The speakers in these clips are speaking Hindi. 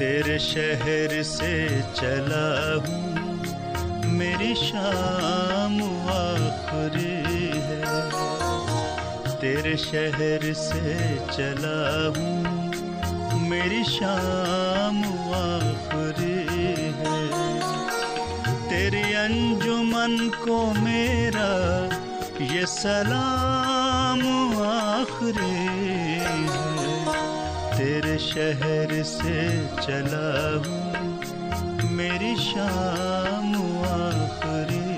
तेरे शहर से चला हूँ। मेरी शाम आखरी है। तेरे शहर से चला हूँ। मेरी शाम आखरी है। तेरी अंजुमन को मेरा ये सलाम आखरी शहर से चला हूँ। मेरी शाम आखरी।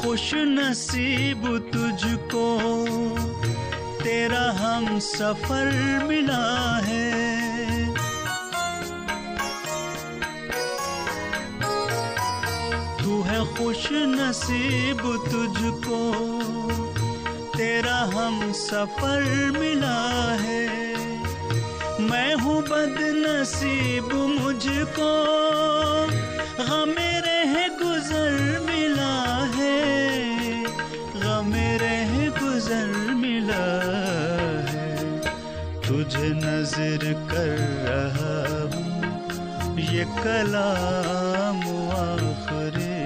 खुश नसीब तुझको तेरा हम सफ़र मिला है। तू है खुश नसीब तुझको, तेरा हम सफ़र मिला है। मैं हूँ बदनसीब मुझको, गमे तुझे नज़र कर रहा हूँ। ये कलाम आखरी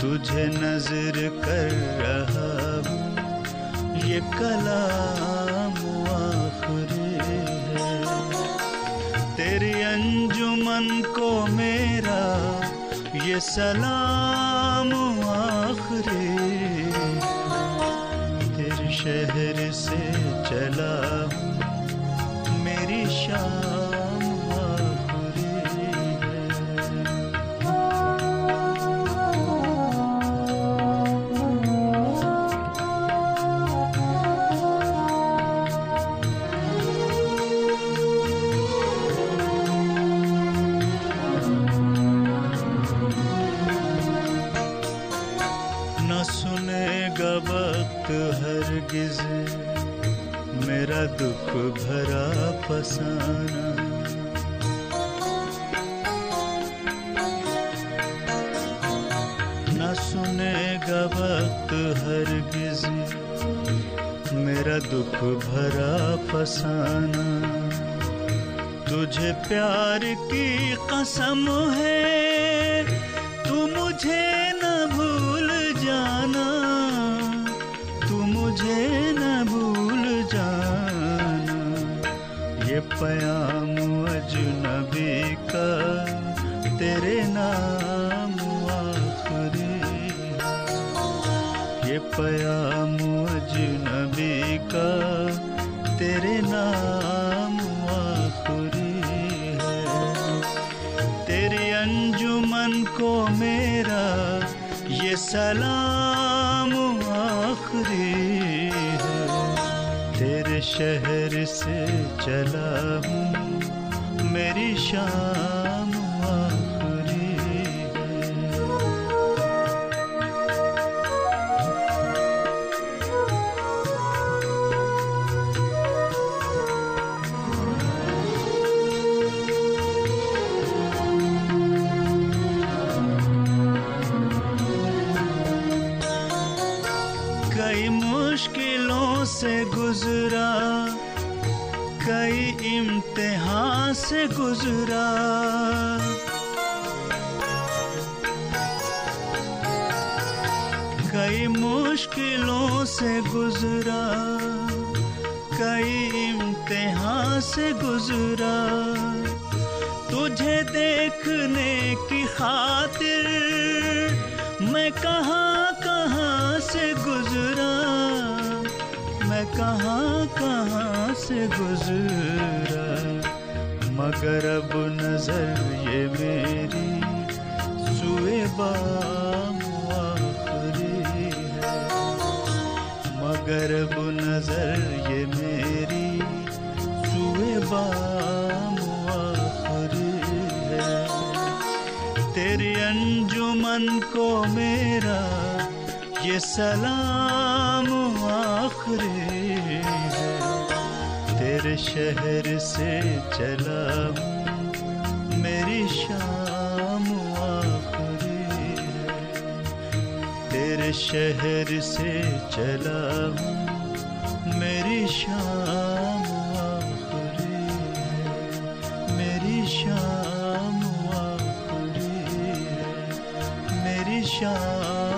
तुझे नज़र कर रहा हूँ। ये कलाम आखरी तेरी अंजुमन को मेरा ये सलाम आखरी तेरे शहर से चला। दुख भरा फसाना। न सुनेगा वक्त हरगिज मेरा दुख भरा फसाना। तुझे प्यार की कसम है, तू मुझे न भूल जाना। तू मुझे पयाम अजनबी का तेरे नाम आखरी। ये पयाम अजनबी का तेरे नाम आखरी है। तेरी अंजुमन को मेरा ये सलाम शहर से चला हूँ मेरी शाम मुश्किलों से गुजरा, कई इम्तिहान से गुजरा। कई मुश्किलों से गुजरा, कई इम्तिहान से गुजरा। तुझे देखने की खातिर मैं कहाँ कहाँ से गुजरा? कहाँ कहाँ से गुजरा। मगर अब नज़र ये मेरी सुए बाम आखरी है। मगर अब नज़र ये मेरी सुए बाम आखरी है। तेरी अंजुमन को मेरा ये सलाम आखरी है। तेरे शहर से चला मेरी शाम आखरी है। तेरे शहर से चला मेरी शाम आखरी है। मेरी शाम आखरी है। मेरी शाम